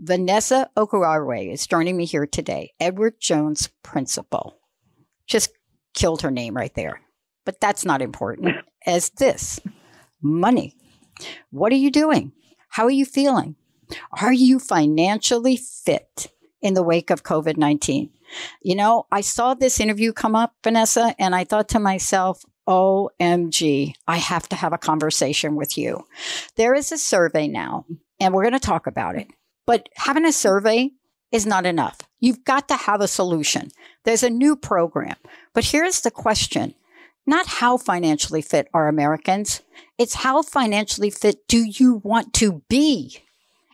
Vanessa Okararwe is joining me here today, Edward Jones Principal. Just killed her name right there. But that's not important as this money. What are you doing? How are you feeling? Are you financially fit in the wake of COVID 19? You know, I saw this interview come up, Vanessa, and I thought to myself, OMG, I have to have a conversation with you. There is a survey now, and we're going to talk about it. But having a survey is not enough. You've got to have a solution. There's a new program. But here's the question not how financially fit are Americans, it's how financially fit do you want to be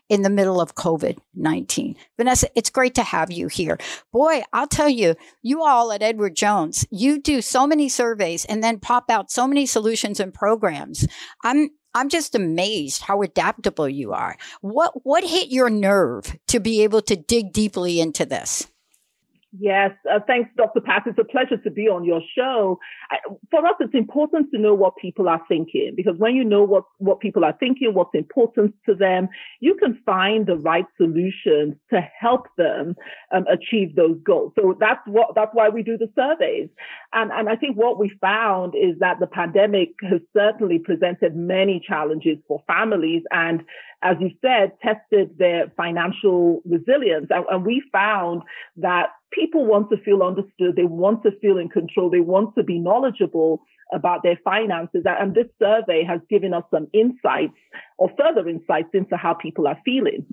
in the middle of COVID 19. Vanessa, it's great to have you here. Boy, I'll tell you, you all at Edward Jones, you do so many surveys and then pop out so many solutions and programs. I'm I'm just amazed how adaptable you are. What what hit your nerve to be able to dig deeply into this? Yes, uh, thanks, Dr. Pat. It's a pleasure to be on your show. I, for us, it's important to know what people are thinking because when you know what, what people are thinking, what's important to them, you can find the right solutions to help them um, achieve those goals. So that's what that's why we do the surveys. And and I think what we found is that the pandemic has certainly presented many challenges for families and as you said, tested their financial resilience. And, and, we found that people want to feel understood. They want to feel in control. They want to be knowledgeable about their finances. And this survey has given us some insights or further insights into how people are feeling.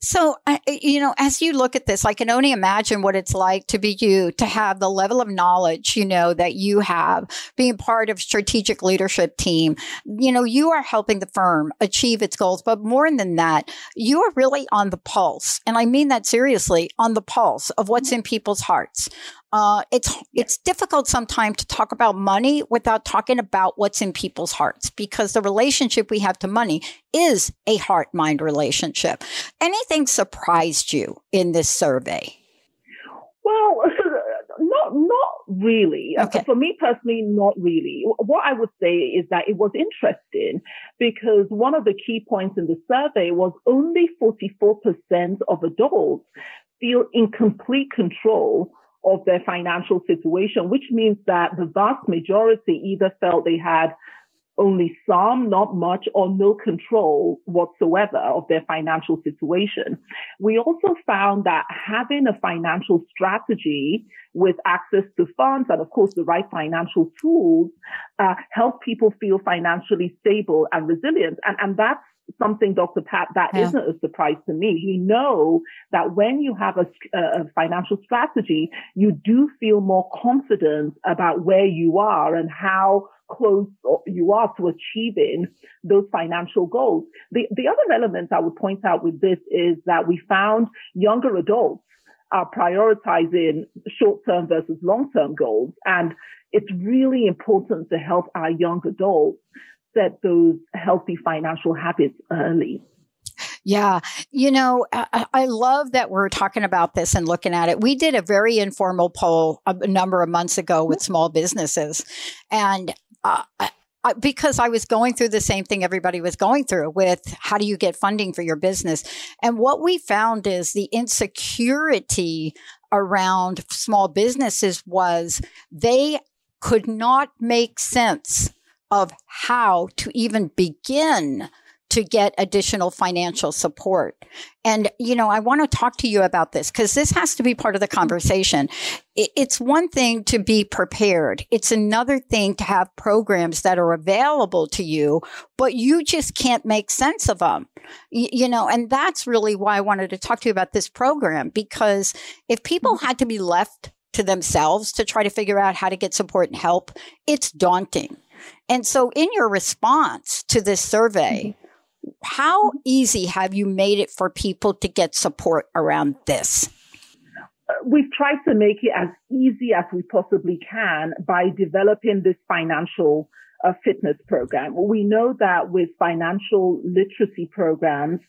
So, uh, you know, as you look at this, I can only imagine what it's like to be you, to have the level of knowledge, you know, that you have, being part of strategic leadership team. You know, you are helping the firm achieve its goals, but more than that, you are really on the pulse. And I mean that seriously, on the pulse of what's in people's hearts. Uh, it's it's difficult sometimes to talk about money without talking about what's in people's hearts because the relationship we have to money is a heart mind relationship. Anything surprised you in this survey? Well, not not really. Uh, okay. For me personally, not really. What I would say is that it was interesting because one of the key points in the survey was only 44% of adults feel in complete control of their financial situation, which means that the vast majority either felt they had only some, not much, or no control whatsoever of their financial situation. We also found that having a financial strategy with access to funds and, of course, the right financial tools uh, help people feel financially stable and resilient. And, and that's something, Dr. Pat, that yeah. not a surprise to me. We know that when you have a, a, financial strategy, you do feel more confident about where you are and how close you are to achieving those financial goals. The, the other element I would point out with this is that we found younger adults are prioritizing short-term versus long-term goals. And it's really important to help our young adults set those healthy financial habits early. Yeah. You know, I, I, love that we're talking about this and looking at it. We did a very informal poll a number of months ago with small businesses. And uh, I, because I was going through the same thing everybody was going through with how do you get funding for your business. And what we found is the insecurity around small businesses was they could not make sense of how to even begin to get additional financial support. And, you know, I want to talk to you about this because this has to be part of the conversation. It's one thing to be prepared. It's another thing to have programs that are available to you, but you just can't make sense of them. You know, and that's really why I wanted to talk to you about this program because if people mm-hmm. had to be left to themselves to try to figure out how to get support and help, it's daunting. And so, in your response to this survey, mm-hmm. how easy have you made it for people to get support around this? Uh, we've tried to make it as easy as we possibly can by developing this financial uh, fitness program. We know that with financial literacy programs,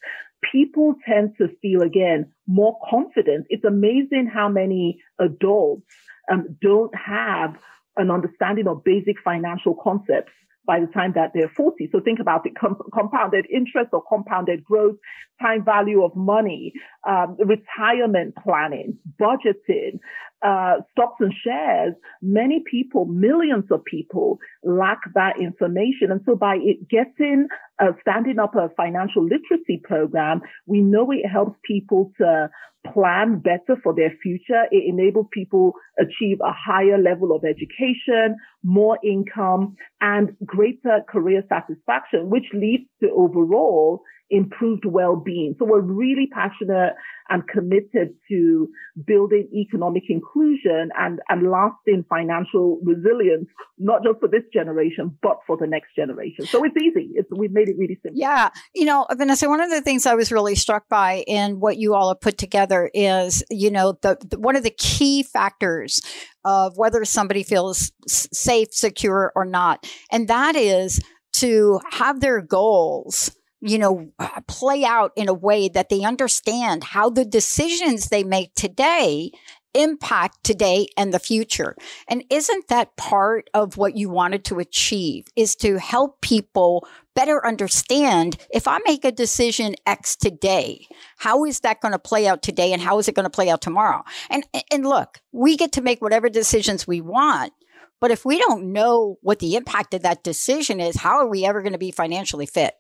people tend to feel again more confident. It's amazing how many adults um, don't have an understanding of basic financial concepts by the time that they're 40. So think about the com- compounded interest or compounded growth, time value of money, um, retirement planning, budgeting, uh, stocks and shares. Many people, millions of people lack that information. And so by it getting, uh, standing up a financial literacy program, we know it helps people to plan better for their future. It enables people achieve a higher level of education, more income, and greater career satisfaction, which leads to overall improved well-being. So we're really passionate and committed to building economic inclusion and, and lasting financial resilience, not just for this generation, but for the next generation. So it's easy. It's, we've made it really simple. Yeah. You know, Vanessa, one of the things I was really struck by in what you all have put together is, you know, the, the one of the key factors of whether somebody feels safe, secure or not. And that is to have their goals you know, uh, play out in a way that they understand how the decisions they make today impact today and the future. And isn't that part of what you wanted to achieve is to help people better understand if I make a decision X today, how is that going to play out today and how is it going to play out tomorrow? And and look, we get to make whatever decisions we want, but if we don't know what the impact of that decision is, how are we ever going to be financially fit?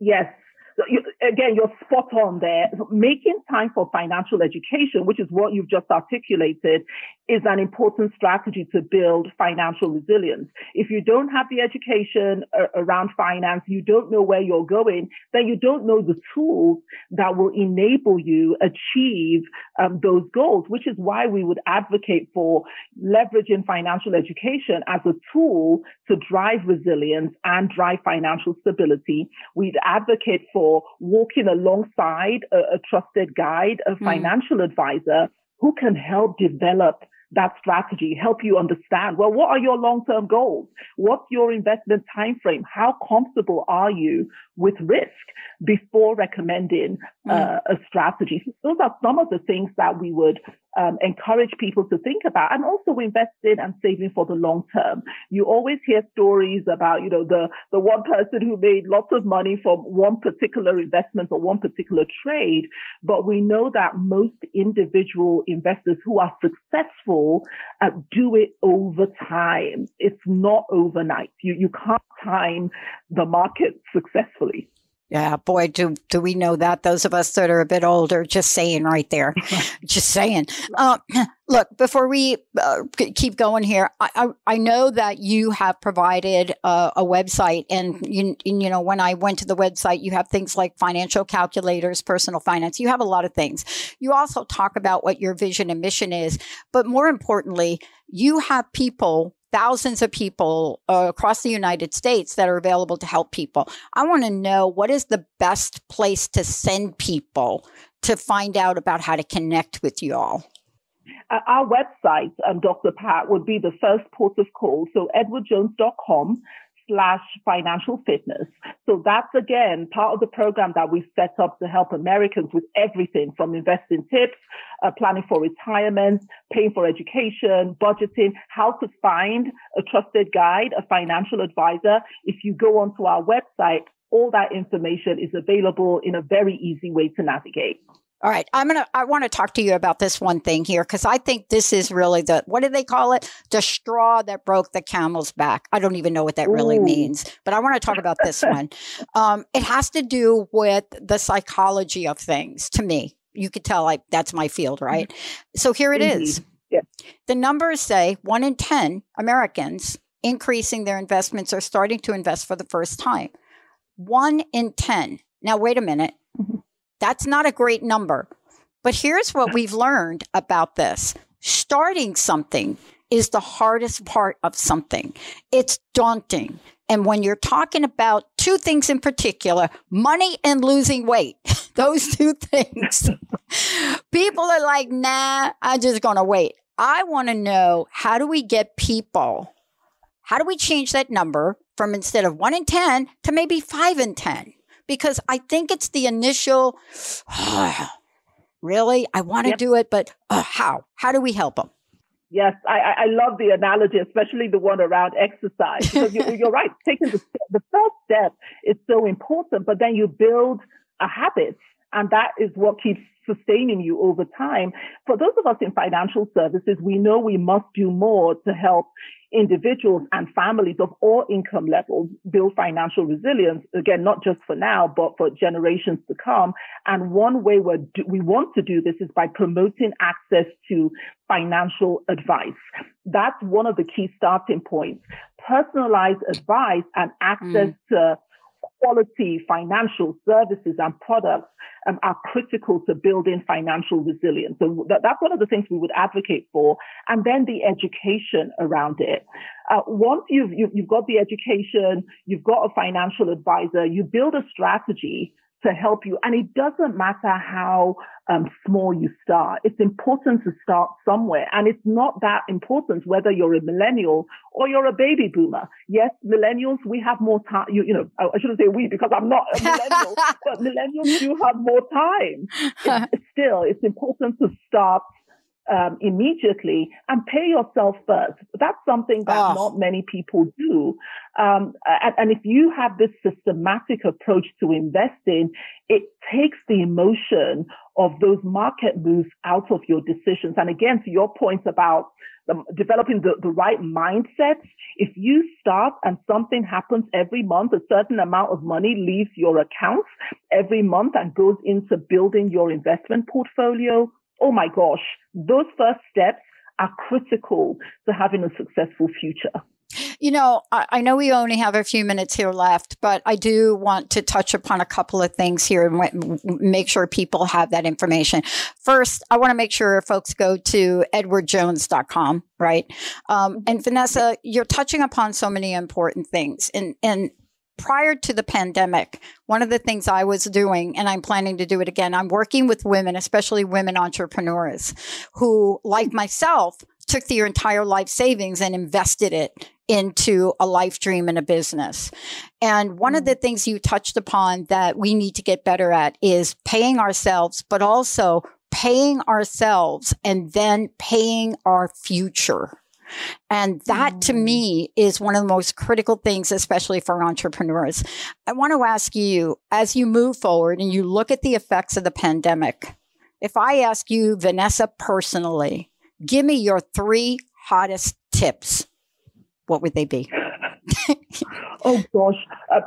Yes. You, again, you're spot on there. Making time for financial education, which is what you've just articulated, is an important strategy to build financial resilience. If you don't have the education uh, around finance, you don't know where you're going, then you don't know the tools that will enable you achieve um, those goals, which is why we would advocate for leveraging financial education as a tool to drive resilience and drive financial stability. We'd advocate for walking alongside a, a trusted guide, a hmm. financial mm. advisor who can help develop that strategy, help you understand, well, what are your long-term goals? What's your investment time frame? How comfortable are you with risk before recommending uh, mm. a strategy? Those are some of the things that we would um, encourage people to think about and also invest in and saving for the long term. You always hear stories about, you know, the, the one person who made lots of money from one particular investment or one particular trade. But we know that most individual investors who are successful uh, do it over time. It's not overnight. You, you can't time the market successfully. Yeah, boy, do do we know that? Those of us that are a bit older, just saying right there, just saying. Uh, look, before we uh, keep going here, I, I, I know that you have provided uh, a website, and you you know when I went to the website, you have things like financial calculators, personal finance. You have a lot of things. You also talk about what your vision and mission is, but more importantly, you have people thousands of people uh, across the United States that are available to help people. I want to know what is the best place to send people to find out about how to connect with you all. Uh, our website, um, Dr. Pat, would be the first port of call. So edwardjones.com slash financial fitness. So that's again part of the program that we set up to help Americans with everything from investing tips, uh, planning for retirement, paying for education, budgeting, how to find a trusted guide, a financial advisor. If you go onto our website, all that information is available in a very easy way to navigate. All right, I'm gonna. I want to talk to you about this one thing here because I think this is really the what do they call it? The straw that broke the camel's back. I don't even know what that Ooh. really means, but I want to talk about this one. Um, it has to do with the psychology of things. To me, you could tell like that's my field, right? Mm-hmm. So here it mm-hmm. is. Yeah. The numbers say one in ten Americans increasing their investments or starting to invest for the first time. One in ten. Now wait a minute that's not a great number. But here's what we've learned about this starting something is the hardest part of something, it's daunting. And when you're talking about two things in particular, money and losing weight, those two things, people are like, nah, I'm just going to wait. I want to know how do we get people, how do we change that number from instead of one in 10 to maybe five in 10? Because I think it's the initial, oh, really, I want to yep. do it, but uh, how? How do we help them? Yes, I, I love the analogy, especially the one around exercise. Because you, you're right, taking the, the first step is so important, but then you build a habit, and that is what keeps sustaining you over time. For those of us in financial services, we know we must do more to help individuals and families of all income levels build financial resilience. Again, not just for now, but for generations to come. And one way we we want to do this is by promoting access to financial advice. That's one of the key starting points. Personalized advice and access mm. to quality financial services and products um, are critical to building financial resilience. So that, that's one of the things we would advocate for. And then the education around it. Uh, once you've, you've, you've got the education, you've got a financial advisor, you build a strategy to help you. And it doesn't matter how um, small you start. It's important to start somewhere. And it's not that important whether you're a millennial or you're a baby boomer. Yes, millennials, we have more time. You, you know, I shouldn't say we because I'm not a millennial, but millennials do have more time. It's, still, it's important to start um, immediately and pay yourself first. That's something that oh. not many people do. Um, and, and, if you have this systematic approach to investing, it takes the emotion of those market moves out of your decisions. And again, to your point about um, developing the, the right mindset, if you start and something happens every month, a certain amount of money leaves your accounts every month and goes into building your investment portfolio oh my gosh, those first steps are critical to having a successful future. You know, I, know we only have a few minutes here left, but I do want to touch upon a couple of things here and make sure people have that information. First, I want to make sure folks go to edwardjones.com, right? Um, and Vanessa, you're touching upon so many important things. And, and prior to the pandemic, one of the things I was doing, and I'm planning to do it again, I'm working with women, especially women entrepreneurs who, like myself, took their entire life savings and invested it into a life dream and a business. And one of the mm. things you touched upon that we need to get better at is paying ourselves, but also paying ourselves and then paying our future. And that to mm. me is one of the most critical things, especially for entrepreneurs. I want to ask you, as you move forward and you look at the effects of the pandemic, if I ask you, Vanessa, personally, give me your three hottest tips, what would they be? oh gosh, uh,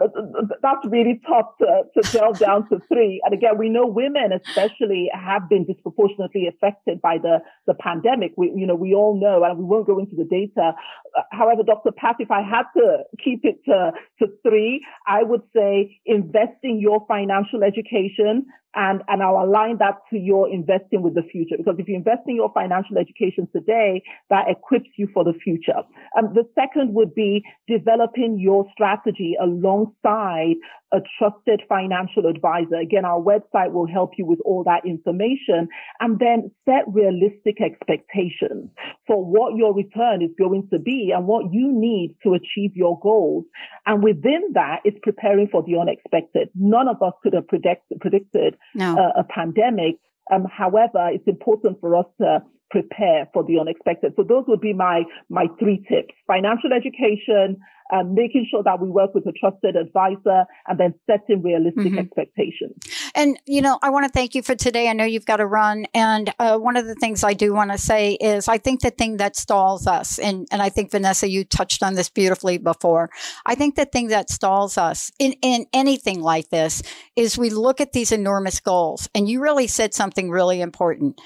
that's really tough to, to delve down to three. And again, we know women especially have been disproportionately affected by the, the pandemic. We, you know, we all know, and we won't go into the data. Uh, however, Dr. Pat, if I had to keep it to, to three, I would say investing your financial education and, and I'll align that to your investing with the future. Because if you invest in your financial education today, that equips you for the future. Um, the second would be developing your strategy alongside a trusted financial advisor. Again, our website will help you with all that information and then set realistic expectations for what your return is going to be and what you need to achieve your goals. And within that, it's preparing for the unexpected. None of us could have predict, predicted no. a, a pandemic. Um, however, it's important for us to prepare for the unexpected. So those would be my my three tips: financial education, um, making sure that we work with a trusted advisor, and then setting realistic mm-hmm. expectations. And, you know, I want to thank you for today. I know you've got to run. And uh, one of the things I do want to say is I think the thing that stalls us, and, and I think, Vanessa, you touched on this beautifully before. I think the thing that stalls us in, in anything like this is we look at these enormous goals. And you really said something really important.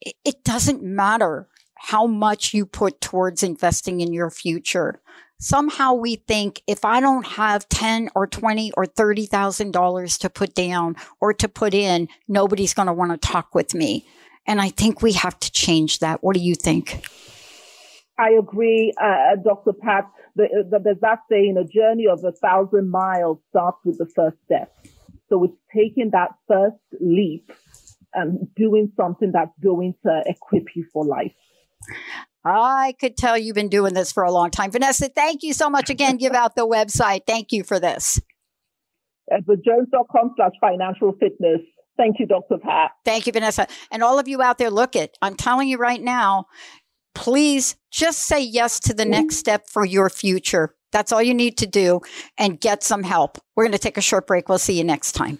It, doesn't matter how much you put towards investing in your future somehow we think if I don't have 10 or 20 or $30,000 to put down or to put in, nobody's going to want to talk with me. And I think we have to change that. What do you think? I agree, uh, Dr. Pat. The, the, there's that saying, a journey of a thousand miles starts with the first step. So it's taking that first leap and doing something that's going to equip you for life. I could tell you've been doing this for a long time. Vanessa, thank you so much again. Give out the website. Thank you for this. EdwardJones.com slash financial fitness. Thank you, Dr. Pat. Thank you, Vanessa. And all of you out there, look it. I'm telling you right now, please just say yes to the next step for your future. That's all you need to do and get some help. We're going to take a short break. We'll see you next time.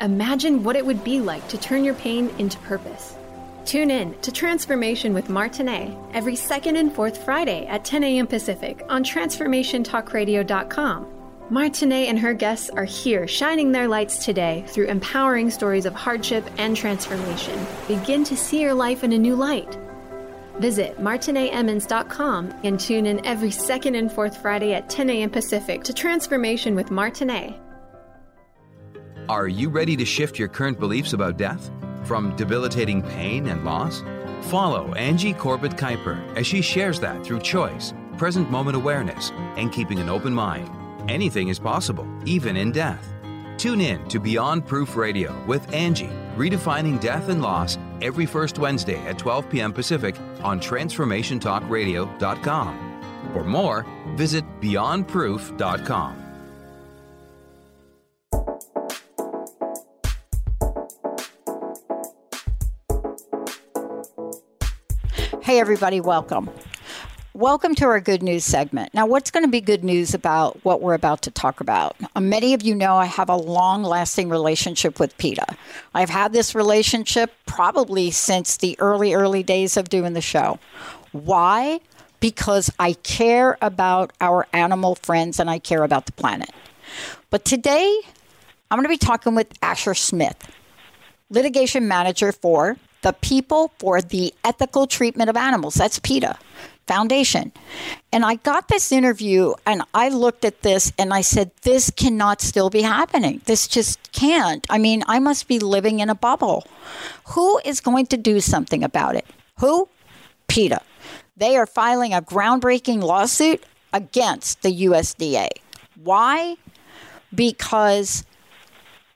Imagine what it would be like to turn your pain into purpose. Tune in to Transformation with Martinet every second and fourth Friday at 10 a.m. Pacific on TransformationTalkRadio.com. Martinet and her guests are here shining their lights today through empowering stories of hardship and transformation. Begin to see your life in a new light. Visit martinetemmons.com and tune in every second and fourth Friday at 10 a.m. Pacific to Transformation with Martinet. Are you ready to shift your current beliefs about death? From debilitating pain and loss? Follow Angie Corbett Kuiper as she shares that through choice, present moment awareness, and keeping an open mind. Anything is possible, even in death. Tune in to Beyond Proof Radio with Angie, redefining death and loss every first Wednesday at 12 p.m. Pacific on TransformationTalkRadio.com. For more, visit BeyondProof.com. Hey, everybody, welcome. Welcome to our good news segment. Now, what's going to be good news about what we're about to talk about? Uh, many of you know I have a long lasting relationship with PETA. I've had this relationship probably since the early, early days of doing the show. Why? Because I care about our animal friends and I care about the planet. But today, I'm going to be talking with Asher Smith, litigation manager for the People for the Ethical Treatment of Animals. That's PETA Foundation. And I got this interview and I looked at this and I said, this cannot still be happening. This just can't. I mean, I must be living in a bubble. Who is going to do something about it? Who? PETA. They are filing a groundbreaking lawsuit against the USDA. Why? Because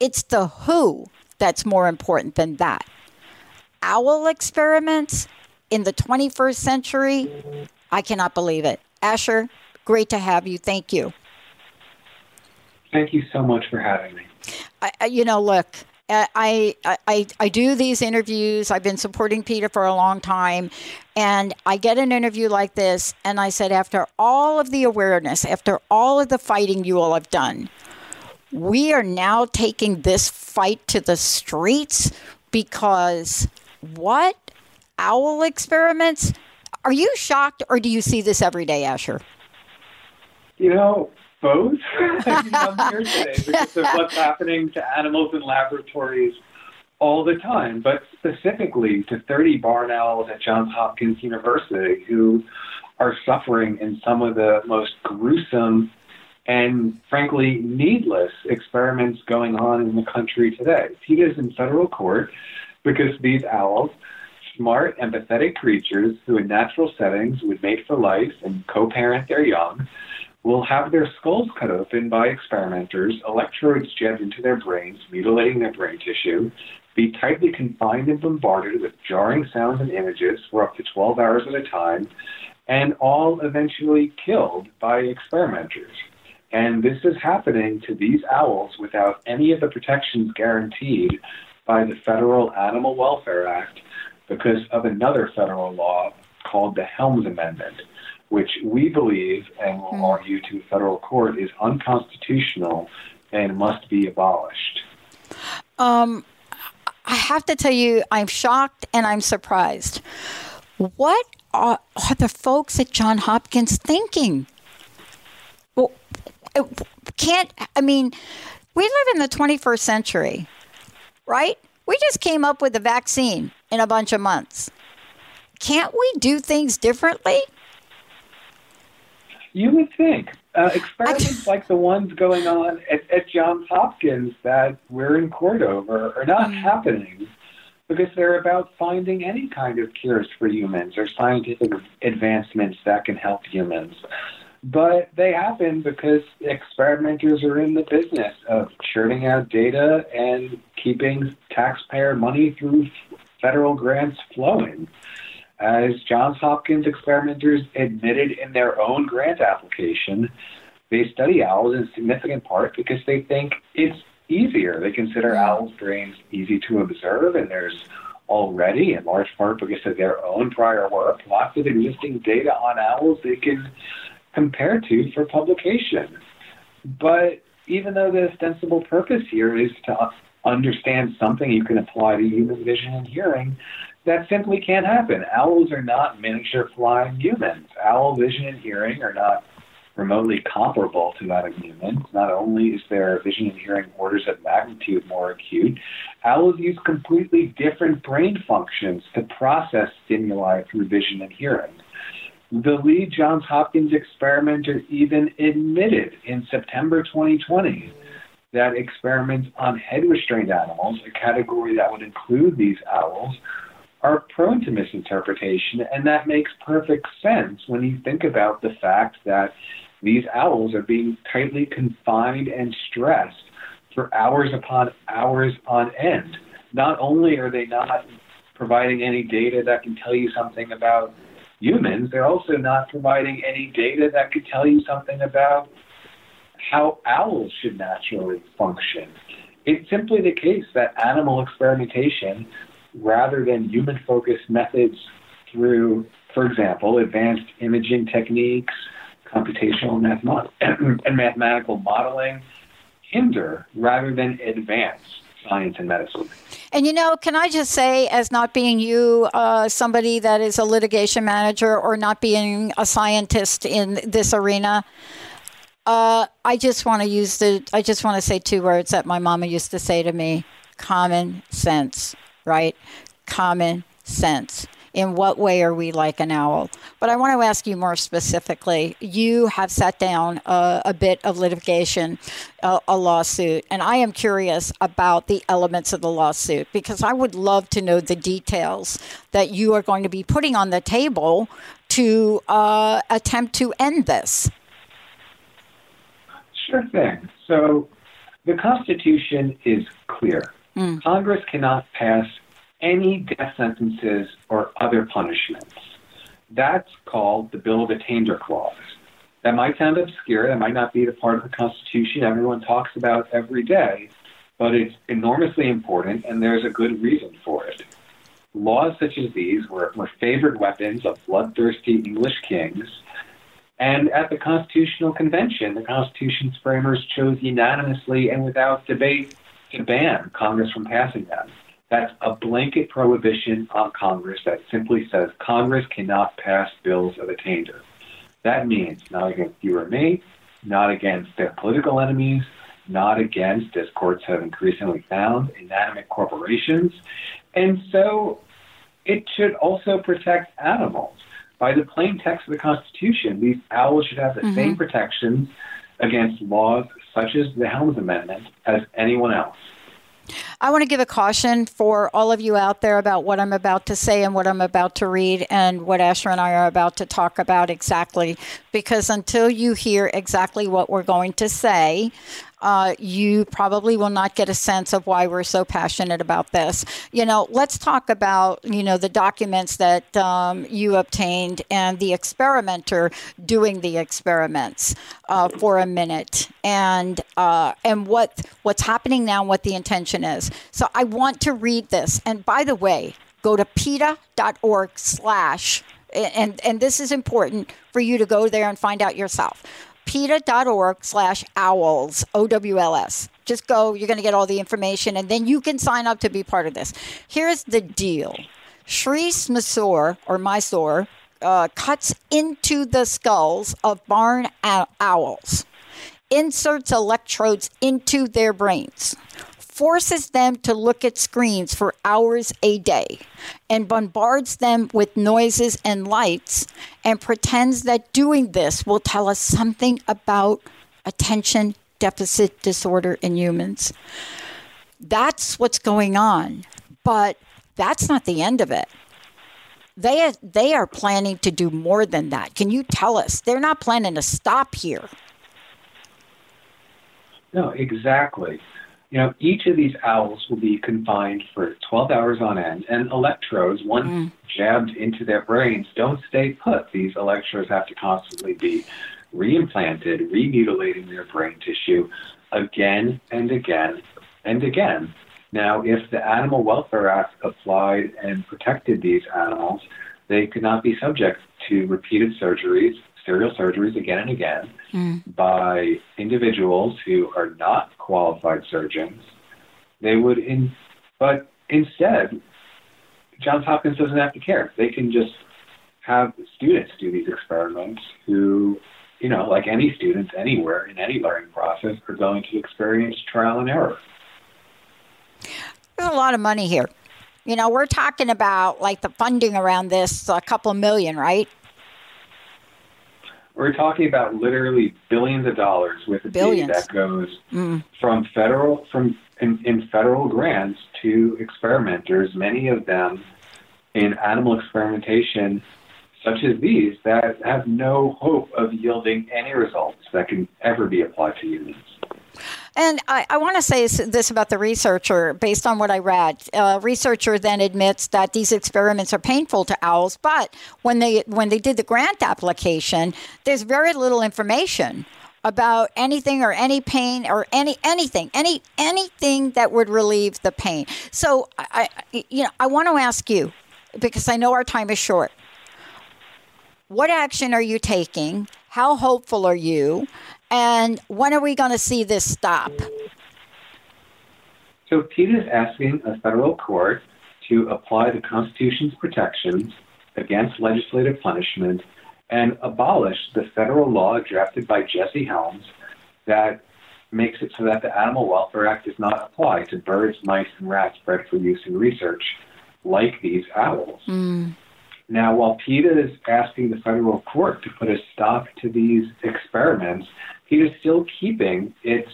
it's the who that's more important than that owl experiments in the 21st century. I cannot believe it. Asher, great to have you. Thank you. Thank you so much for having me. I, you know, look, I, I, I do these interviews. I've been supporting PETA for a long time. And I get an interview like this, and I said, after all of the awareness, after all of the fighting you all have done, we are now taking this fight to the streets because what? Owl experiments? Are you shocked or do you see this every day, Asher? You know, both. I'm here today because of what's happening to animals in laboratories all the time, but specifically to 30 barn owls at Johns Hopkins University who are suffering in some of the most gruesome and frankly needless experiments going on in the country today. PETA is in federal court because these owls, smart, empathetic creatures who in natural settings would mate for life and co parent their young, will have their skulls cut open by experimenters, electrodes jammed into their brains, mutilating their brain tissue, be tightly confined and bombarded with jarring sounds and images for up to 12 hours at a time, and all eventually killed by experimenters. And this is happening to these owls without any of the protections guaranteed by the Federal Animal Welfare Act because of another federal law called the Helms Amendment, which we believe and will mm. argue to federal court is unconstitutional and must be abolished. Um, I have to tell you, I'm shocked and I'm surprised. What are, are the folks at John Hopkins thinking? Well, can't, I mean, we live in the 21st century, right? We just came up with a vaccine in a bunch of months. Can't we do things differently? You would think. Uh, experiments like the ones going on at, at Johns Hopkins that we're in court over are not mm. happening because they're about finding any kind of cures for humans or scientific advancements that can help humans. But they happen because experimenters are in the business of churning out data and keeping taxpayer money through federal grants flowing. As Johns Hopkins experimenters admitted in their own grant application, they study owls in significant part because they think it's easier. They consider owls' brains easy to observe, and there's already, in large part because of their own prior work, lots of existing data on owls they can compare to for publication. But even though the ostensible purpose here is to understand something you can apply to human vision and hearing, that simply can't happen. Owls are not miniature flying humans. Owl vision and hearing are not remotely comparable to that of humans. Not only is their vision and hearing orders of magnitude more acute, owls use completely different brain functions to process stimuli through vision and hearing. The lead Johns Hopkins experimenter even admitted in September 2020 that experiments on head restrained animals, a category that would include these owls, are prone to misinterpretation, and that makes perfect sense when you think about the fact that these owls are being tightly confined and stressed for hours upon hours on end. Not only are they not providing any data that can tell you something about humans, they're also not providing any data that could tell you something about how owls should naturally function. It's simply the case that animal experimentation rather than human focused methods through, for example, advanced imaging techniques, computational math and mathematical modeling, hinder rather than advance science and medicine. And you know, can I just say, as not being you, uh, somebody that is a litigation manager or not being a scientist in this arena, uh, I just want to use the, I just want to say two words that my mama used to say to me common sense right? Common sense. In what way are we like an owl? But I want to ask you more specifically. You have sat down a, a bit of litigation, a, a lawsuit, and I am curious about the elements of the lawsuit because I would love to know the details that you are going to be putting on the table to uh, attempt to end this. Sure thing. So the Constitution is clear. Mm. Congress cannot pass any death sentences or other punishments. That's called the Bill of Attainder Clause. That might sound obscure, that might not be the part of the Constitution everyone talks about every day, but it's enormously important and there's a good reason for it. Laws such as these were, were favored weapons of bloodthirsty English kings, and at the Constitutional Convention, the Constitution's framers chose unanimously and without debate to ban Congress from passing them. That's a blanket prohibition on Congress that simply says Congress cannot pass bills of attainder. That means not against you or me, not against their political enemies, not against, as courts have increasingly found, inanimate corporations. And so it should also protect animals. By the plain text of the Constitution, these owls should have the mm-hmm. same protections against laws such as the Helms Amendment as anyone else. I want to give a caution for all of you out there about what I'm about to say and what I'm about to read and what Asher and I are about to talk about exactly. Because until you hear exactly what we're going to say, uh, you probably will not get a sense of why we're so passionate about this. You know, let's talk about, you know, the documents that um, you obtained and the experimenter doing the experiments uh, for a minute and, uh, and what, what's happening now, and what the intention is. So I want to read this. And by the way, go to peta.org slash and and this is important for you to go there and find out yourself PETA.org slash owls, O W L S. Just go, you're going to get all the information, and then you can sign up to be part of this. Here's the deal Sri Mysore, or Mysore, uh, cuts into the skulls of barn owls, inserts electrodes into their brains, forces them to look at screens for hours a day, and bombards them with noises and lights, and pretends that doing this will tell us something about attention deficit disorder in humans. That's what's going on. But that's not the end of it. They they are planning to do more than that. Can you tell us? They're not planning to stop here. No, exactly. You know, each of these owls will be confined for 12 hours on end, and electrodes, once mm. jabbed into their brains, don't stay put. These electrodes have to constantly be reimplanted, remutilating their brain tissue again and again and again. Now, if the Animal Welfare Act applied and protected these animals, they could not be subject to repeated surgeries, serial surgeries again and again mm. by individuals who are not qualified surgeons. They would, in, but instead, Johns Hopkins doesn't have to care. They can just have students do these experiments who, you know, like any students anywhere in any learning process, are going to experience trial and error. There's a lot of money here. You know, we're talking about like the funding around this a couple million, right? We're talking about literally billions of dollars with a billions. that goes mm. from federal from in, in federal grants to experimenters, many of them in animal experimentation such as these that have no hope of yielding any results that can ever be applied to humans. And I, I want to say this about the researcher, based on what I read. Researcher then admits that these experiments are painful to owls, but when they when they did the grant application, there's very little information about anything or any pain or any anything any anything that would relieve the pain. So I, you know I want to ask you because I know our time is short. What action are you taking? How hopeful are you? And when are we going to see this stop? So PETA is asking a federal court to apply the Constitution's protections against legislative punishment and abolish the federal law drafted by Jesse Helms that makes it so that the Animal Welfare Act does not apply to birds, mice, and rats bred for use in research, like these owls. Mm. Now, while PETA is asking the federal court to put a stop to these experiments, PETA is still keeping its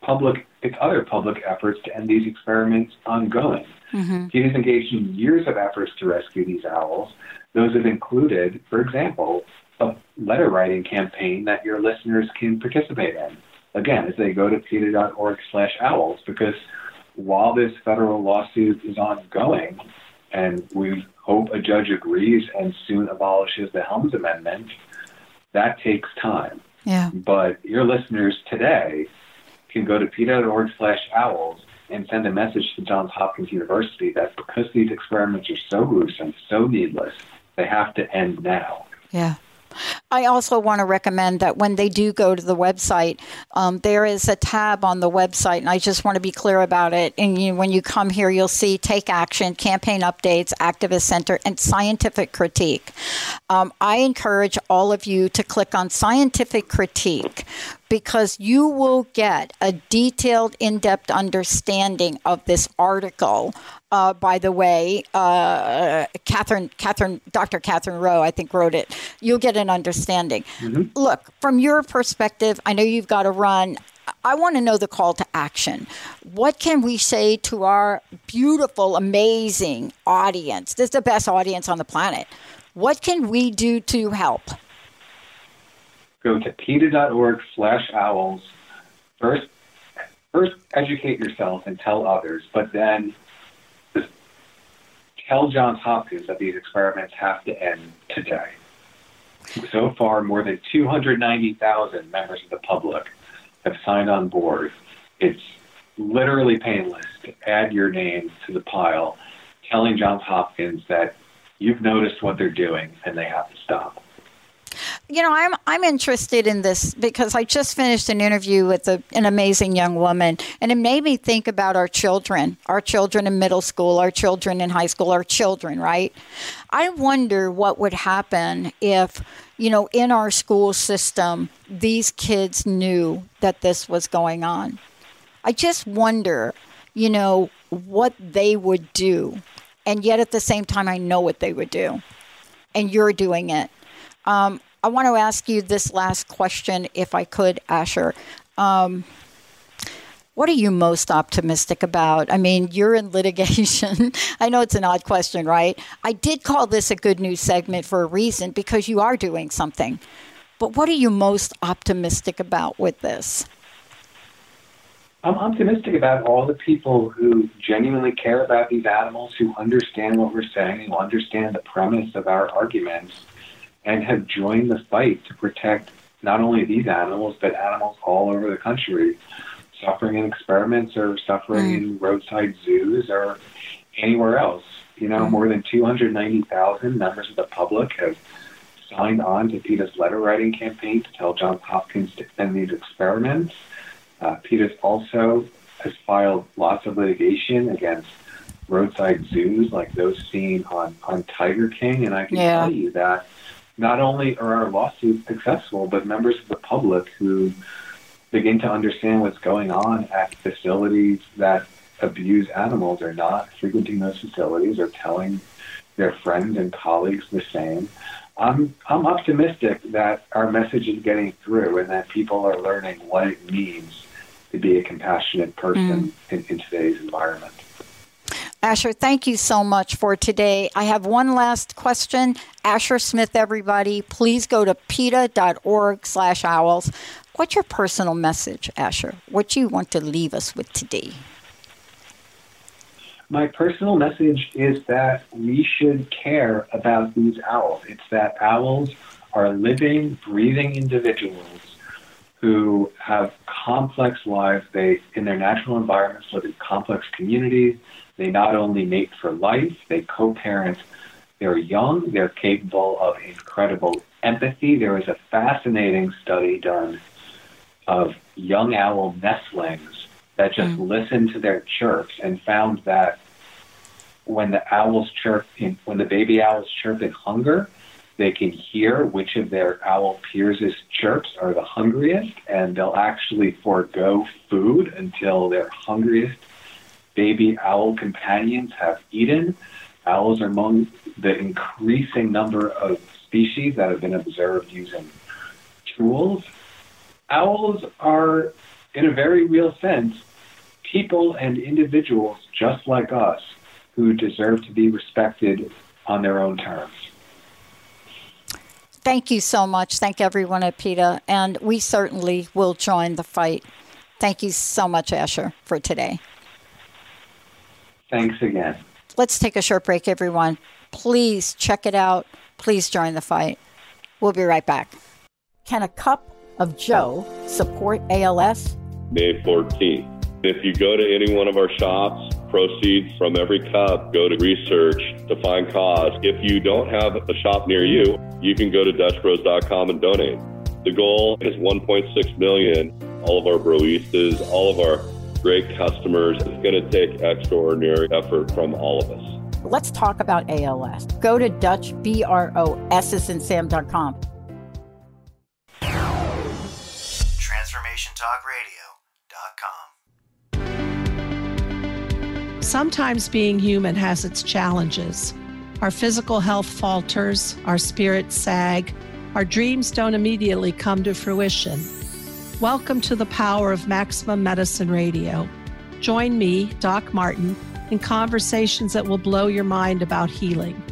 public, its other public efforts to end these experiments ongoing. Mm-hmm. PETA is engaged in years of efforts to rescue these owls. Those have included, for example, a letter writing campaign that your listeners can participate in. Again, as they go to PETA.org slash owls, because while this federal lawsuit is ongoing, and we hope a judge agrees and soon abolishes the Helms Amendment, that takes time. Yeah. But your listeners today can go to PETA.org slash owls and send a message to Johns Hopkins University that because these experiments are so gruesome, so needless, they have to end now. Yeah. I also want to recommend that when they do go to the website, um, there is a tab on the website, and I just want to be clear about it. And you, when you come here, you'll see Take Action, Campaign Updates, Activist Center, and Scientific Critique. Um, I encourage all of you to click on Scientific Critique because you will get a detailed, in depth understanding of this article. Uh, by the way, uh, Catherine, Catherine, Dr. Catherine Rowe, I think, wrote it. You'll get an understanding. Mm-hmm. Look, from your perspective, I know you've got to run. I want to know the call to action. What can we say to our beautiful, amazing audience? This is the best audience on the planet. What can we do to help? go to PETA.org slash owls. First, first educate yourself and tell others, but then tell Johns Hopkins that these experiments have to end today. So far, more than 290,000 members of the public have signed on board. It's literally painless to add your name to the pile, telling Johns Hopkins that you've noticed what they're doing and they have to stop. You know, I'm I'm interested in this because I just finished an interview with a, an amazing young woman, and it made me think about our children, our children in middle school, our children in high school, our children. Right? I wonder what would happen if, you know, in our school system, these kids knew that this was going on. I just wonder, you know, what they would do, and yet at the same time, I know what they would do, and you're doing it. Um, I want to ask you this last question, if I could, Asher. Um, what are you most optimistic about? I mean, you're in litigation. I know it's an odd question, right? I did call this a good news segment for a reason because you are doing something. But what are you most optimistic about with this? I'm optimistic about all the people who genuinely care about these animals, who understand what we're saying, who understand the premise of our arguments, and have joined the fight to protect not only these animals, but animals all over the country suffering in experiments or suffering mm. in roadside zoos or anywhere else. You know, mm. more than 290,000 members of the public have signed on to PETA's letter writing campaign to tell Johns Hopkins to end these experiments. Uh, PETA's also has filed lots of litigation against roadside zoos like those seen on, on Tiger King. And I can yeah. tell you that not only are our lawsuits successful, but members of the public who begin to understand what's going on at facilities that abuse animals are not frequenting those facilities or telling their friends and colleagues the same. I'm, I'm optimistic that our message is getting through and that people are learning what it means to be a compassionate person mm. in, in today's environment. Asher, thank you so much for today. I have one last question. Asher Smith, everybody, please go to peta.org slash owls. What's your personal message, Asher? What do you want to leave us with today? My personal message is that we should care about these owls. It's that owls are living, breathing individuals who have complex lives. They, in their natural environments, live in complex communities. They not only mate for life, they co parent They're young, they're capable of incredible empathy. There was a fascinating study done of young owl nestlings that just mm. listened to their chirps and found that when the owls chirp in, when the baby owls chirp in hunger, they can hear which of their owl peers' chirps are the hungriest, and they'll actually forego food until their hungriest baby owl companions have eaten. Owls are among the increasing number of species that have been observed using tools. Owls are, in a very real sense, people and individuals just like us who deserve to be respected on their own terms. Thank you so much. Thank everyone at PETA, and we certainly will join the fight. Thank you so much, Asher, for today. Thanks again. Let's take a short break, everyone. Please check it out. Please join the fight. We'll be right back. Can a cup of Joe support ALS? May 14th. If you go to any one of our shops, proceeds from every cup go to research to find cause. If you don't have a shop near you, you can go to DutchBros.com and donate. The goal is 1.6 million. All of our broistas, all of our great customers. It's going to take extraordinary effort from all of us. Let's talk about ALS. Go to Dutch, B R O S S and Sam.com. TransformationTalkRadio.com. Sometimes being human has its challenges. Our physical health falters, our spirits sag, our dreams don't immediately come to fruition. Welcome to the power of Maximum Medicine Radio. Join me, Doc Martin, in conversations that will blow your mind about healing.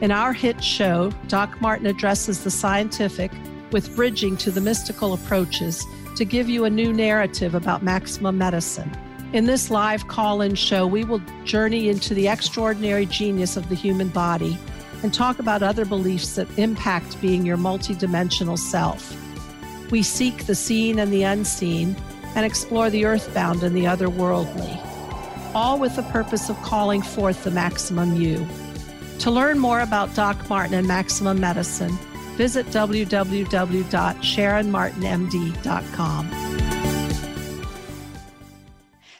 In our hit show, Doc Martin addresses the scientific with bridging to the mystical approaches to give you a new narrative about maximum medicine. In this live call in show, we will journey into the extraordinary genius of the human body and talk about other beliefs that impact being your multidimensional self. We seek the seen and the unseen and explore the earthbound and the otherworldly, all with the purpose of calling forth the maximum you. To learn more about Doc Martin and Maximum Medicine, visit www.sharonmartinmd.com.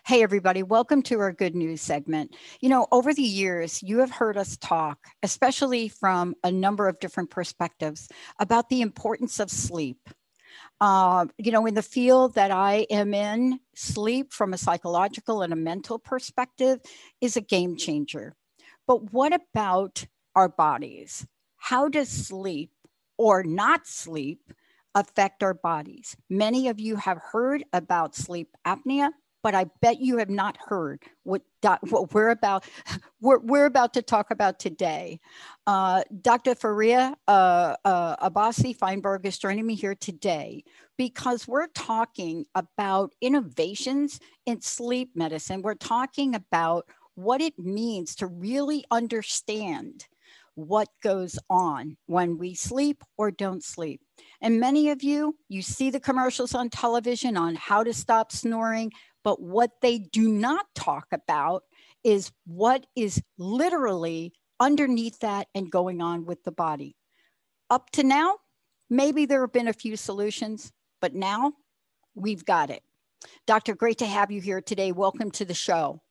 Hey, everybody, welcome to our good news segment. You know, over the years, you have heard us talk, especially from a number of different perspectives, about the importance of sleep. Uh, you know, in the field that I am in, sleep from a psychological and a mental perspective is a game changer. But what about our bodies? How does sleep or not sleep affect our bodies? Many of you have heard about sleep apnea but I bet you have not heard what, what we're about. We're, we're about to talk about today. Uh, Dr. Fariha uh, uh, Abbasi Feinberg is joining me here today because we're talking about innovations in sleep medicine. We're talking about what it means to really understand what goes on when we sleep or don't sleep. And many of you, you see the commercials on television on how to stop snoring, but what they do not talk about is what is literally underneath that and going on with the body. Up to now, maybe there have been a few solutions, but now we've got it. Doctor, great to have you here today. Welcome to the show.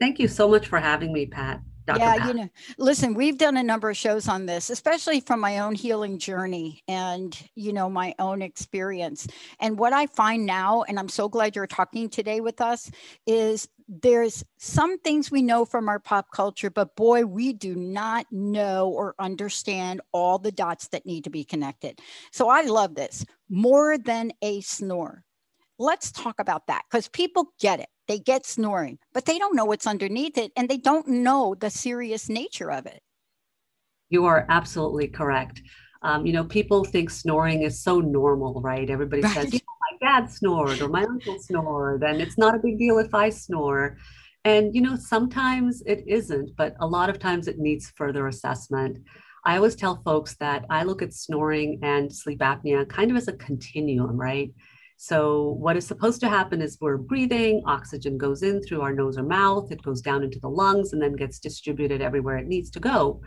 Thank you so much for having me, Pat. Dr. Yeah, you know, listen, we've done a number of shows on this, especially from my own healing journey and, you know, my own experience. And what I find now, and I'm so glad you're talking today with us, is there's some things we know from our pop culture, but boy, we do not know or understand all the dots that need to be connected. So I love this more than a snore. Let's talk about that because people get it they get snoring, but they don't know what's underneath it and they don't know the serious nature of it. You are absolutely correct. Um, you know, people think snoring is so normal, right? Everybody right. says, my dad snored or my uncle snored, and it's not a big deal if I snore. And, you know, sometimes it isn't, but a lot of times it needs further assessment. I always tell folks that I look at snoring and sleep apnea kind of as a continuum, right? So, what is supposed to happen is we're breathing, oxygen goes in through our nose or mouth, it goes down into the lungs, and then gets distributed everywhere it needs to go.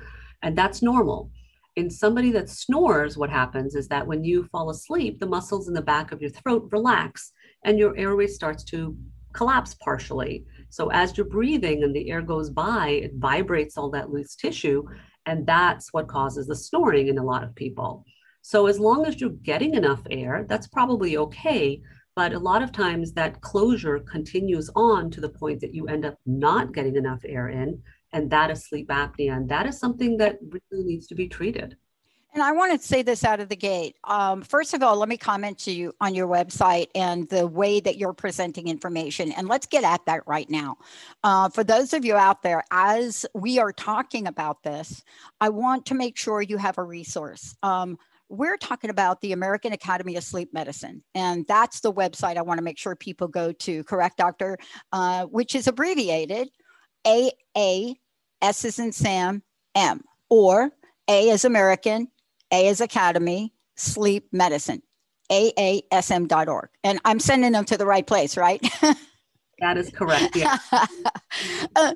And that's normal. In somebody that snores, what happens is that when you fall asleep, the muscles in the back of your throat relax and your airway starts to collapse partially. So, as you're breathing and the air goes by, it vibrates all that loose tissue. And that's what causes the snoring in a lot of people. So as long as you're getting enough air, that's probably okay. But a lot of times that closure continues on to the point that you end up not getting enough air in, and that is sleep apnea. And that is something that really needs to be treated. And I want to say this out of the gate. Um, first of all, let me comment to you on your website and the way that you're presenting information. And let's get at that right now. Uh, for those of you out there, as we are talking about this, I want to make sure you have a resource. Um, we're talking about the American Academy of Sleep Medicine. And that's the website I want to make sure people go to, correct, doctor? Uh, which is abbreviated AA, S is in Sam, M, or A is American, A is Academy, Sleep Medicine, aasm.org. And I'm sending them to the right place, right? That is correct. Yeah. uh,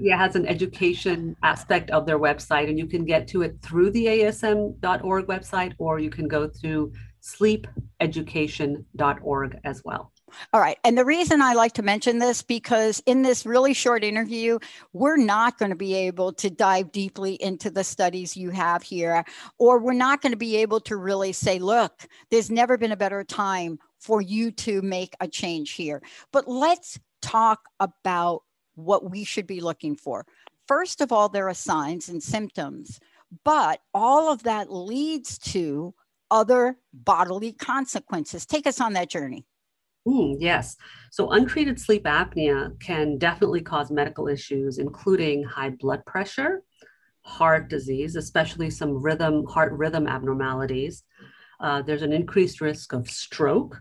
yeah, has an education aspect of their website, and you can get to it through the asm.org website, or you can go through sleepeducation.org as well. All right. And the reason I like to mention this because in this really short interview, we're not going to be able to dive deeply into the studies you have here, or we're not going to be able to really say, look, there's never been a better time for you to make a change here. But let's talk about what we should be looking for. First of all, there are signs and symptoms, but all of that leads to other bodily consequences. Take us on that journey. Mm, yes. So, untreated sleep apnea can definitely cause medical issues, including high blood pressure, heart disease, especially some rhythm, heart rhythm abnormalities. Uh, there's an increased risk of stroke,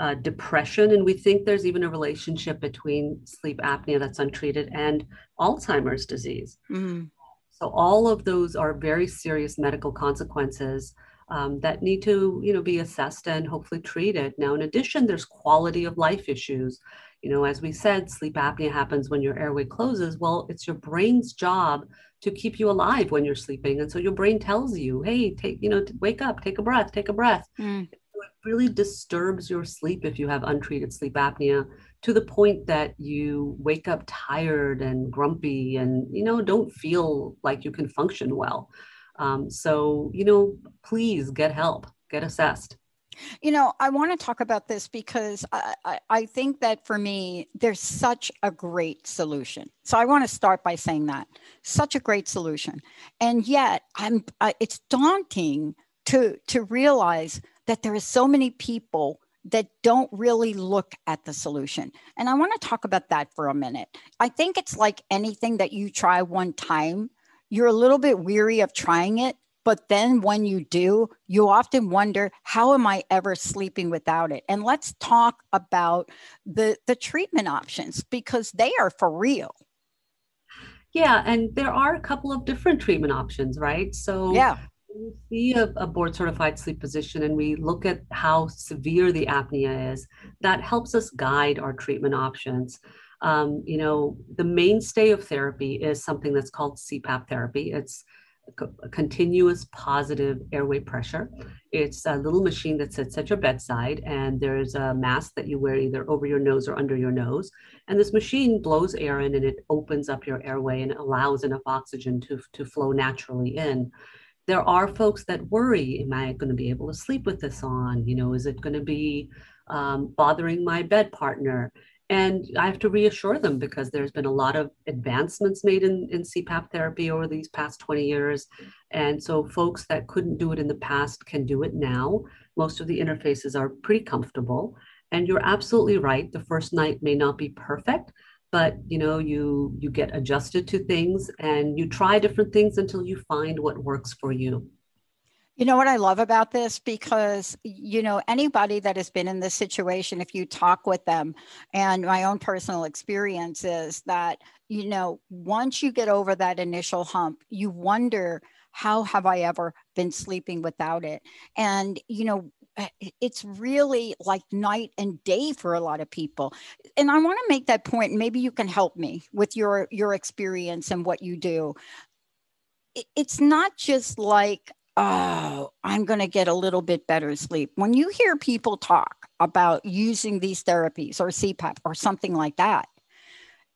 uh, depression, and we think there's even a relationship between sleep apnea that's untreated and Alzheimer's disease. Mm. So, all of those are very serious medical consequences um, that need to you know be assessed and hopefully treated now in addition there's quality of life issues you know as we said sleep apnea happens when your airway closes. Well it's your brain's job to keep you alive when you're sleeping. And so your brain tells you hey take you know wake up take a breath take a breath. Mm. it really disturbs your sleep if you have untreated sleep apnea to the point that you wake up tired and grumpy and you know don't feel like you can function well. Um, so you know please get help get assessed you know, I want to talk about this because I, I, I, think that for me, there's such a great solution. So I want to start by saying that such a great solution, and yet I'm. I, it's daunting to to realize that there are so many people that don't really look at the solution. And I want to talk about that for a minute. I think it's like anything that you try one time, you're a little bit weary of trying it. But then when you do, you often wonder, how am I ever sleeping without it? And let's talk about the, the treatment options because they are for real. Yeah, and there are a couple of different treatment options, right? So yeah we see a, a, board certified sleep physician and we look at how severe the apnea is, that helps us guide our treatment options. Um, you know, the mainstay of therapy is something that's called CPAP therapy. It's continuous positive airway pressure. It's a little machine that sits at your bedside, and there's a mask that you wear either over your nose or under your nose. And this machine blows air in and it opens up your airway and allows enough oxygen to, to flow naturally in there are folks that worry am i going to be able to sleep with this on you know is it going to be um, bothering my bed partner and i have to reassure them because there's been a lot of advancements made in, in cpap therapy over these past 20 years. And so folks that couldn't do it in the past can do it now. Most of the interfaces are pretty comfortable. And you're absolutely right the first night may not be perfect but you know you you get adjusted to things and you try different things until you find what works for you you know what I love about this? Because, you know, anybody that has been in this situation, if you talk with them, and my own personal experience is that, you know, once you get over that initial hump, you wonder, how have I ever been sleeping without it? And, you know, Eh, it's really like night and day for a lot of people and i want to make that point point maybe you can help me with your your experience and what you do it's not just like oh i'm going to get a little bit better sleep when you hear people talk about using these therapies or cpap or something like that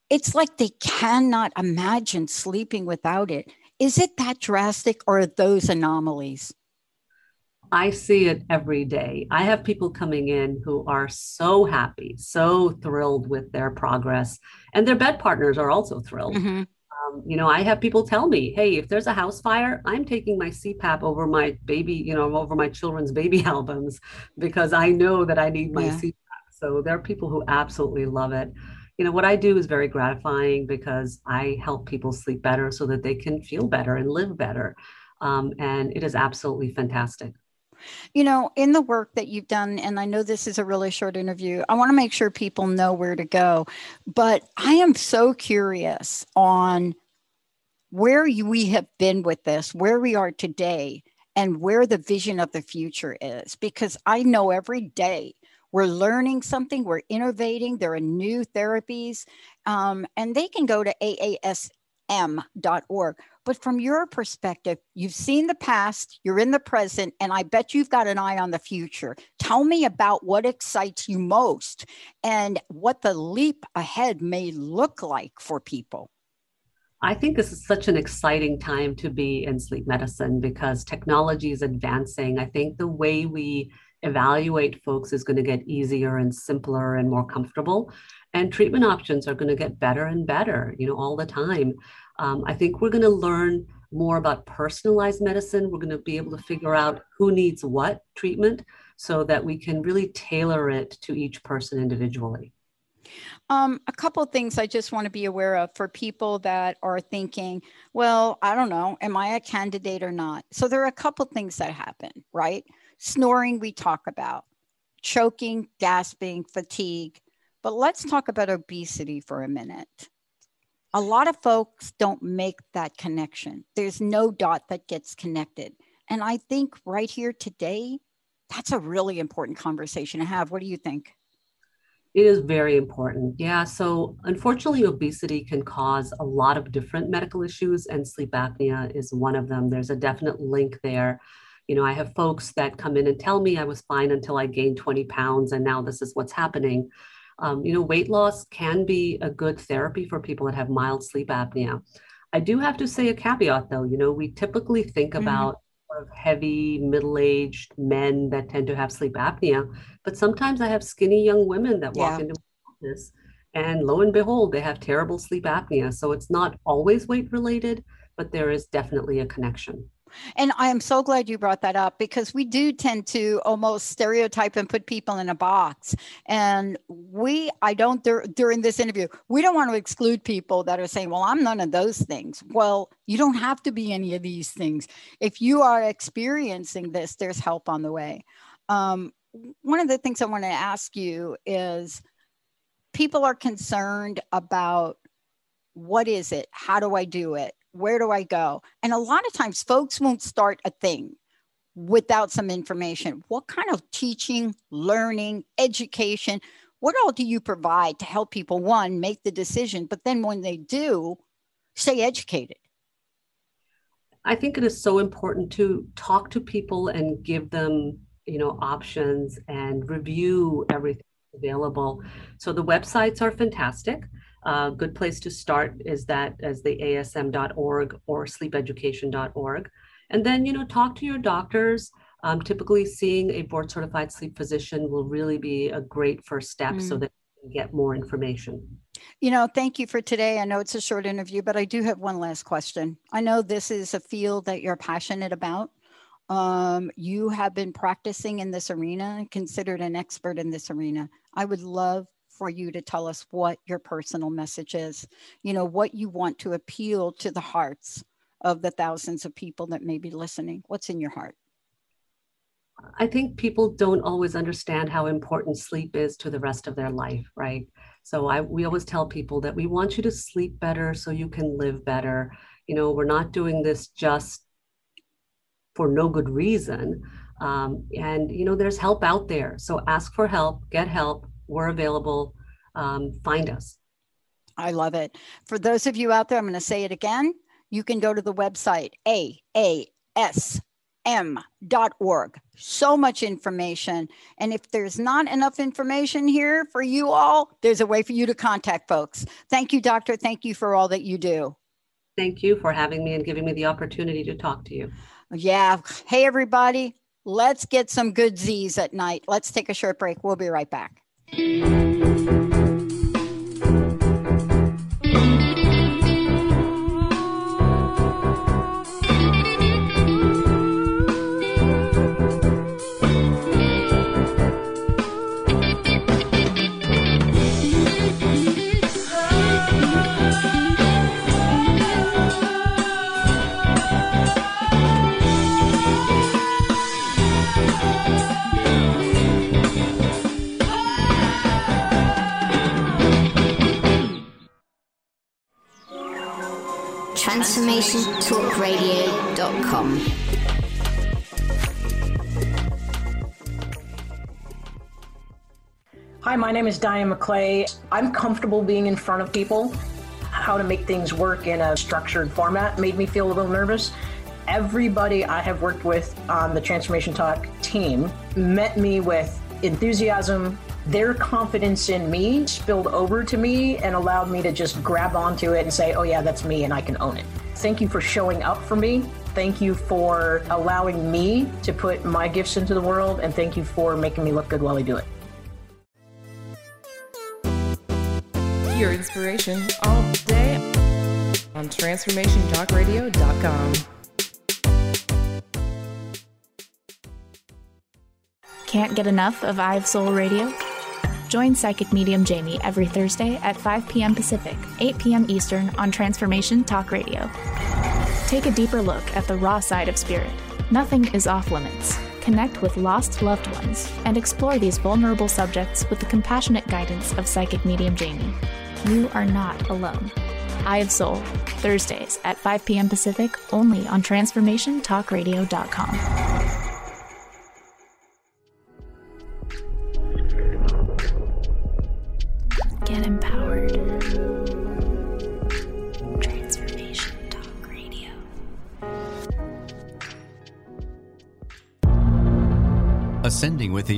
it's like they cannot imagine sleeping without it is it that drastic or those anomalies I see it every day. I have people coming in who are so happy, so thrilled with their progress, and their bed partners are also thrilled. Mm-hmm. Um, you know, I have people tell me, "Hey, if there's a house fire, I'm taking my CPAP over my baby, you know, over my children's baby albums because I know that I need my yeah. CPAP." So there are people who absolutely love it. You know, what I do is very gratifying because I help people sleep better so that they can feel better and live better. Um, and it is absolutely fantastic. You know, in the work that you've done, and I know this is a really short interview, I want to make sure people know where to go. But I am so curious on where we have been with this, where we are today, and where the vision of the future is. Because I know every day we're learning something, we're innovating, there are new therapies, um, and they can go to aasm.org but from your perspective, you've seen the past, you're in the present, and I bet you've got an eye on the future. Tell me about what excites you most and what the leap ahead may look like for people. I think this is such an exciting time to be in sleep medicine because technology is advancing. I think the way we evaluate folks is going to get easier and simpler and more comfortable and treatment options are going to get better and better you know all the time um, I think we're going to learn more about personalized medicine. We're going to be able to figure out who needs what treatment so that we can really tailor it to each person individually. Um, a couple things I just want to be aware of for people that are thinking, well, I don't know, am I a candidate or not? So there are a couple things that happen, right? Snoring, we talk about, choking, gasping, fatigue. But let's talk about obesity for a minute a lot of folks don't make that connection. There's no dot that gets connected. And I think right here today, that's a really important conversation to have. What do you think? It is very important. Yeah. So, unfortunately, obesity can cause a lot of different medical issues, and sleep apnea is one of them. There's a definite link there. You know, I have folks that come in and tell me I was fine until I gained 20 pounds, and now this is what's happening. Um, you know, weight loss can be a good therapy for people that have mild sleep apnea. I do have to say a caveat though, you know, we typically think mm-hmm. about of heavy middle-aged men that tend to have sleep apnea but sometimes i have skinny young women that walk yeah. into my office and lo and behold they have terrible sleep apnea so it's not always weight related but there is definitely a connection and I am so glad you brought that up because we do tend to almost stereotype and put people in a box. And we, I don't, dur- during this interview, we don't want to exclude people that are saying, well, I'm none of those things. Well, you don't have to be any of these things. If you are experiencing this, there's help on the way. Um, one of the things I want to ask you is people are concerned about what is it? How do I do it? Where do I go? And a lot of times, folks won't start a thing without some information. What kind of teaching, learning, education, what all do you provide to help people, one, make the decision, but then when they do, stay educated? I think it is so important to talk to people and give them, you know, options and review everything available. So the websites are fantastic. A good place to start is that as the asm.org or sleepeducation.org. And then, you know, talk to your doctors. Um, typically, seeing a board certified sleep physician will really be a great first step mm. so that you can get more information. You know, thank you for today. I know it's a short interview, but I do have one last question. I know this is a field that you're passionate about. Um, you have been practicing in this arena, considered an expert in this arena. I would love for you to tell us what your personal message is, you know, what you want to appeal to the hearts of the thousands of people that may be listening. What's in your heart? I think people don't always understand how important sleep is to the rest of their life, right? So I we always tell people that we want you to sleep better so you can live better. You know, we're not doing this just for no good reason. Um, and you know, there's help out there. So ask for help, get help, we're available. Um, find us. I love it. For those of you out there, I'm going to say it again. You can go to the website aasm.org. So much information. And if there's not enough information here for you all, there's a way for you to contact folks. Thank you, doctor. Thank you for all that you do. Thank you for having me and giving me the opportunity to talk to you. Yeah. Hey, everybody. Let's get some good Z's at night. Let's take a short break. We'll be right back. transformationtalkradio.com. is Diane McClay. I'm comfortable being in front of people. How to make things work in a structured format made me feel a little nervous. Everybody I have worked with on the Transformation Talk team met me with enthusiasm, their confidence in me spilled over to me and allowed me to just grab onto it and say, oh, yeah, that's me and I can own it. Thank you for showing up for me. Thank you for allowing me to put my gifts into the world. And thank you for making me look good while I do it. Your inspiration all day on transformationtalkradio.com. Can't get enough of Eye of Soul Radio? Join psychic medium Jamie every Thursday at 5 p.m. Pacific, 8 p.m. Eastern on Transformation Talk Radio. Take a deeper look at the raw side of spirit. Nothing is off limits. Connect with lost loved ones and explore these vulnerable subjects with the compassionate guidance of psychic medium Jamie. You are not alone. Eye of Soul, Thursdays at 5 p.m. Pacific, only on TransformationTalkRadio.com.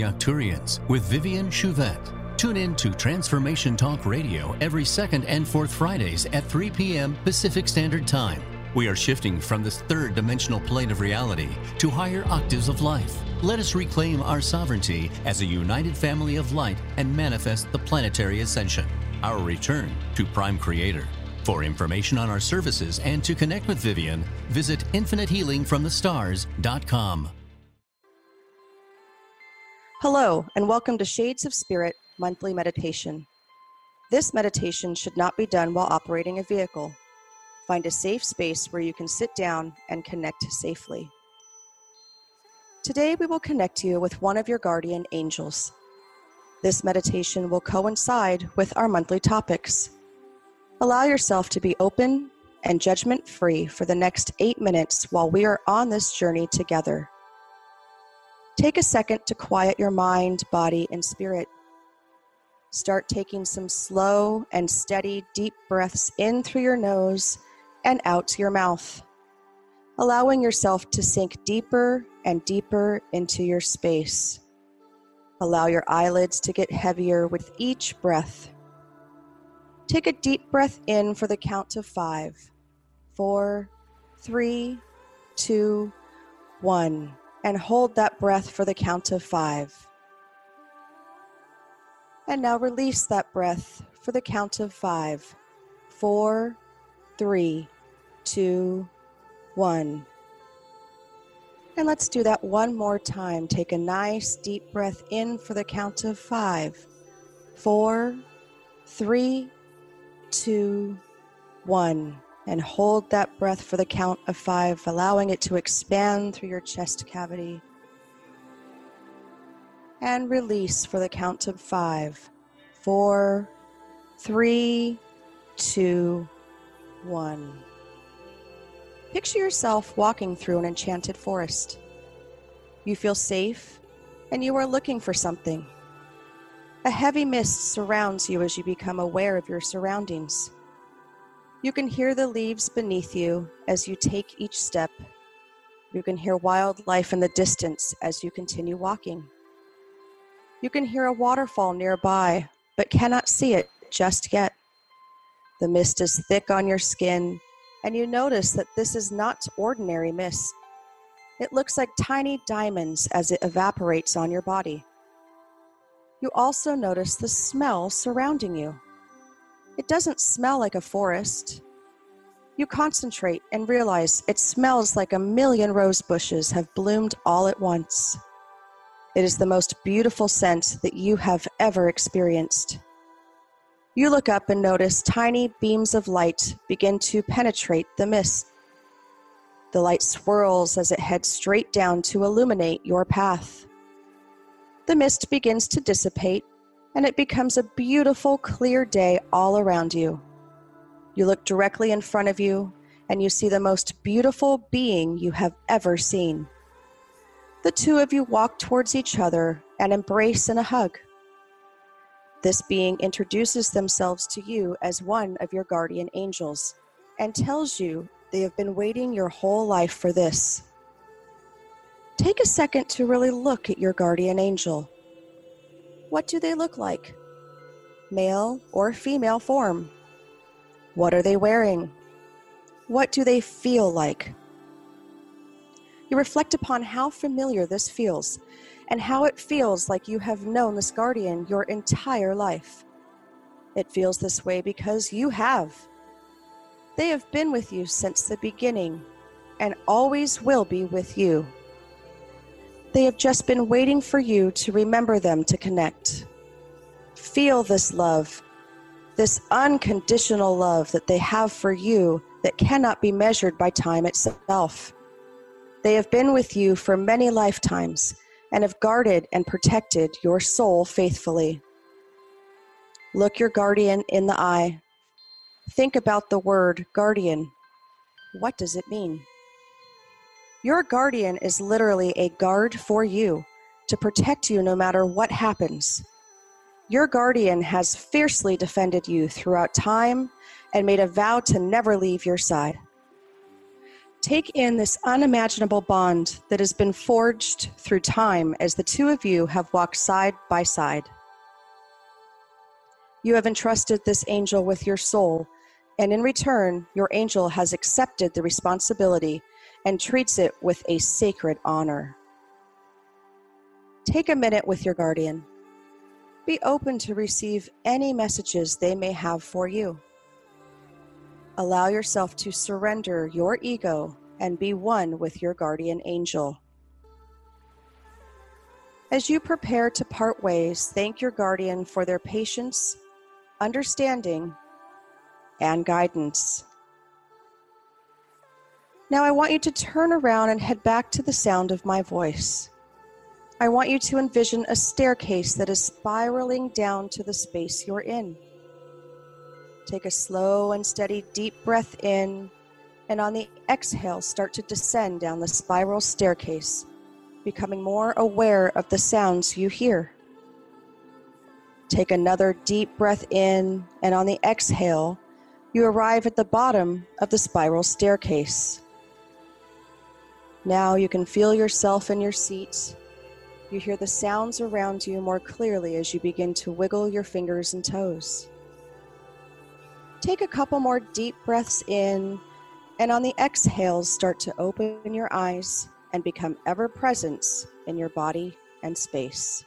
Arcturians with Vivian Chouvette. Tune in to Transformation Talk Radio every second and fourth Fridays at 3 p.m. Pacific Standard Time. We are shifting from this third dimensional plane of reality to higher octaves of life. Let us reclaim our sovereignty as a united family of light and manifest the planetary ascension, our return to Prime Creator. For information on our services and to connect with Vivian, visit infinitehealingfromthestars.com. Hello, and welcome to Shades of Spirit monthly meditation. This meditation should not be done while operating a vehicle. Find a safe space where you can sit down and connect safely. Today, we will connect you with one of your guardian angels. This meditation will coincide with our monthly topics. Allow yourself to be open and judgment free for the next eight minutes while we are on this journey together. Take a second to quiet your mind, body, and spirit. Start taking some slow and steady deep breaths in through your nose and out your mouth, allowing yourself to sink deeper and deeper into your space. Allow your eyelids to get heavier with each breath. Take a deep breath in for the count of five, four, three, two, one and hold that breath for the count of five. And now release that breath for the count of five, four, three, two, one. And let's do that one more time. Take a nice deep breath in for the count of five, four, three, two, one and hold that breath for the count of five, allowing it to expand through your chest cavity. And release for the count of five, four, three, two, one. Picture yourself walking through an enchanted forest. You feel safe and you are looking for something. A heavy mist surrounds you as you become aware of your surroundings. You can hear the leaves beneath you as you take each step. You can hear wildlife in the distance as you continue walking. You can hear a waterfall nearby, but cannot see it just yet. The mist is thick on your skin, and you notice that this is not ordinary mist. It looks like tiny diamonds as it evaporates on your body. You also notice the smell surrounding you. It doesn't smell like a forest. You concentrate and realize it smells like a million rose bushes have bloomed all at once. It is the most beautiful scent that you have ever experienced. You look up and notice tiny beams of light begin to penetrate the mist. The light swirls as it heads straight down to illuminate your path. The mist begins to dissipate and it becomes a beautiful, clear day all around you. You look directly in front of you, and you see the most beautiful being you have ever seen. The two of you walk towards each other and embrace in a hug. This being introduces themselves to you as one of your guardian angels and tells you they have been waiting your whole life for this. Take a second to really look at your guardian angel. What do they look like? Male or female form? What are they wearing? What do they feel like? You reflect upon how familiar this feels and how it feels like you have known this guardian your entire life. It feels this way because you have. They have been with you since the beginning and always will be with you. They have just been waiting for you to remember them to connect. Feel this love, this unconditional love that they have for you that cannot be measured by time itself. They have been with you for many lifetimes and have guarded and protected your soul faithfully. Look your guardian in the eye. think about the word guardian. What does it mean? Your guardian is literally a guard for you to protect you no matter what happens. Your guardian has fiercely defended you throughout time and made a vow to never leave your side. Take in this unimaginable bond that has been forged through time as the two of you have walked side by side. You have entrusted this angel with your soul, and in return, your angel has accepted the responsibility and treats it with a sacred honor. Take a minute with your guardian. Be open to receive any messages they may have for you. Allow yourself to surrender your ego and be one with your guardian angel. As you prepare to part ways, thank your guardian for their patience, understanding, and guidance. Now, I want you to turn around and head back to the sound of my voice. I want you to envision a staircase that is spiraling down to the space you're in. Take a slow and steady deep breath in, and on the exhale, start to descend down the spiral staircase, becoming more aware of the sounds you hear. Take another deep breath in, and on the exhale, you arrive at the bottom of the spiral staircase. Now you can feel yourself in your seat. You hear the sounds around you more clearly as you begin to wiggle your fingers and toes. Take a couple more deep breaths in, and on the exhales, start to open your eyes and become ever present in your body and space.